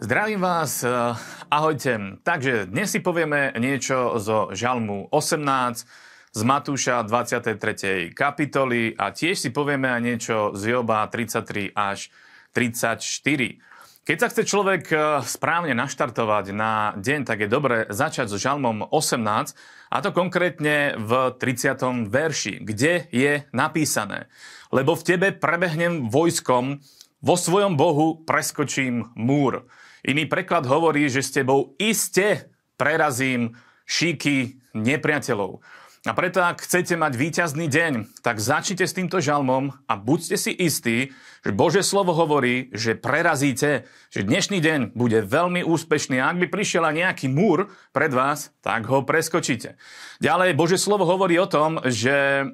Zdravím vás, eh, ahojte. Takže dnes si povieme niečo zo Žalmu 18, z Matúša 23. kapitoly a tiež si povieme aj niečo z Joba 33 až 34. Keď sa chce človek eh, správne naštartovať na deň, tak je dobre začať so Žalmom 18, a to konkrétne v 30. verši, kde je napísané Lebo v tebe prebehnem vojskom, vo svojom Bohu preskočím múr. Iný preklad hovorí, že s tebou iste prerazím šíky nepriateľov. A preto, ak chcete mať víťazný deň, tak začnite s týmto žalmom a buďte si istí, že Bože slovo hovorí, že prerazíte, že dnešný deň bude veľmi úspešný. A ak by prišiel nejaký múr pred vás, tak ho preskočíte. Ďalej, Bože slovo hovorí o tom, že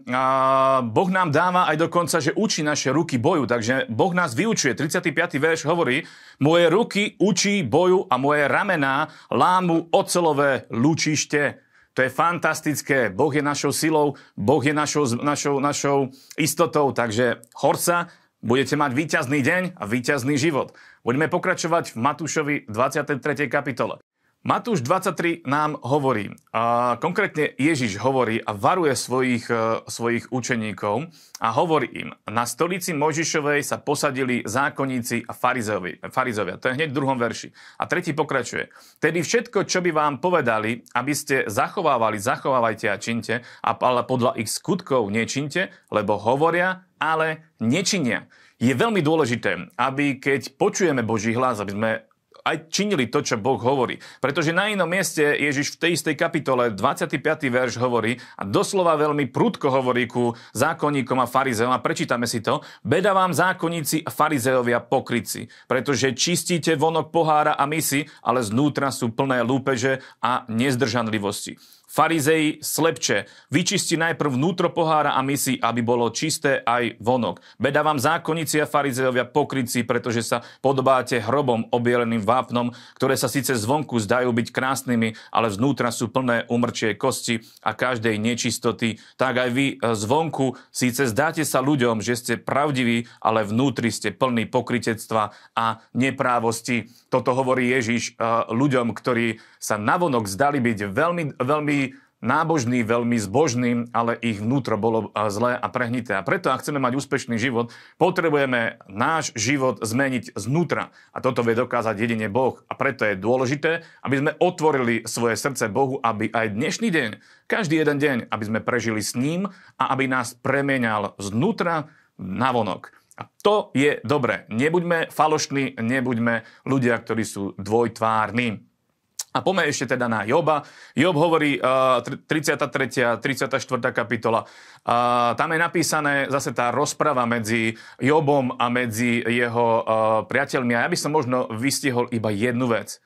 Boh nám dáva aj dokonca, že učí naše ruky boju. Takže Boh nás vyučuje. 35. verš hovorí, moje ruky učí boju a moje ramená lámu ocelové lúčište. To je fantastické. Boh je našou silou, Boh je našou, našou, našou istotou, takže horca, budete mať víťazný deň a víťazný život. Budeme pokračovať v Matúšovi 23. kapitole. Matúš 23 nám hovorí, a konkrétne Ježiš hovorí a varuje svojich, e, svojich učeníkov a hovorí im, na stolici Možišovej sa posadili zákonníci a farizovia. To je hneď v druhom verši. A tretí pokračuje. Tedy všetko, čo by vám povedali, aby ste zachovávali, zachovávajte a činte, ale podľa ich skutkov nečinte, lebo hovoria, ale nečinia. Je veľmi dôležité, aby keď počujeme Boží hlas, aby sme aj činili to, čo Boh hovorí. Pretože na inom mieste Ježiš v tej istej kapitole 25. verš hovorí a doslova veľmi prudko hovorí ku zákonníkom a farizeom a prečítame si to. Beda vám zákonníci a farizeovia pokryci, pretože čistíte vonok pohára a misy, ale znútra sú plné lúpeže a nezdržanlivosti. Farizei slepče, vyčisti najprv vnútro pohára a misy, aby bolo čisté aj vonok. Beda vám zákonníci a farizeovia pokryci, pretože sa podobáte hrobom obieleným vápnom, ktoré sa síce zvonku zdajú byť krásnymi, ale vnútra sú plné umrčie kosti a každej nečistoty. Tak aj vy e, zvonku síce zdáte sa ľuďom, že ste pravdiví, ale vnútri ste plní pokritectva a neprávosti. Toto hovorí Ježiš e, ľuďom, ktorí sa navonok zdali byť veľmi, veľmi nábožný, veľmi zbožný, ale ich vnútro bolo zlé a prehnité. A preto, ak chceme mať úspešný život, potrebujeme náš život zmeniť znútra. A toto vie dokázať jedine Boh. A preto je dôležité, aby sme otvorili svoje srdce Bohu, aby aj dnešný deň, každý jeden deň, aby sme prežili s ním a aby nás premenial znútra na vonok. A to je dobre. Nebuďme falošní, nebuďme ľudia, ktorí sú dvojtvárni. A poďme ešte teda na Joba. Job hovorí uh, 33. 34. kapitola. Uh, tam je napísané zase tá rozprava medzi Jobom a medzi jeho uh, priateľmi. A ja by som možno vystihol iba jednu vec.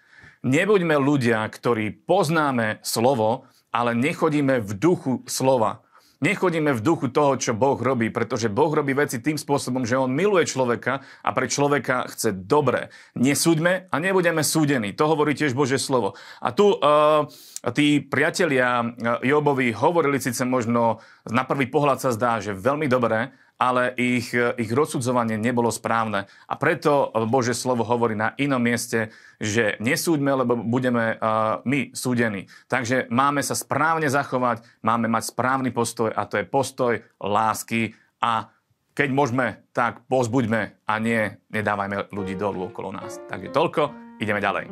Nebuďme ľudia, ktorí poznáme slovo, ale nechodíme v duchu slova. Nechodíme v duchu toho, čo Boh robí, pretože Boh robí veci tým spôsobom, že On miluje človeka a pre človeka chce dobre. Nesúďme a nebudeme súdení. To hovorí tiež Bože slovo. A tu uh, tí priatelia Jobovi hovorili síce možno, na prvý pohľad sa zdá, že veľmi dobré, ale ich, ich rozsudzovanie nebolo správne. A preto Bože slovo hovorí na inom mieste, že nesúďme, lebo budeme uh, my súdení. Takže máme sa správne zachovať, máme mať správny postoj a to je postoj lásky a keď môžeme, tak pozbuďme a nie nedávajme ľudí dolu okolo nás. Takže toľko, ideme ďalej.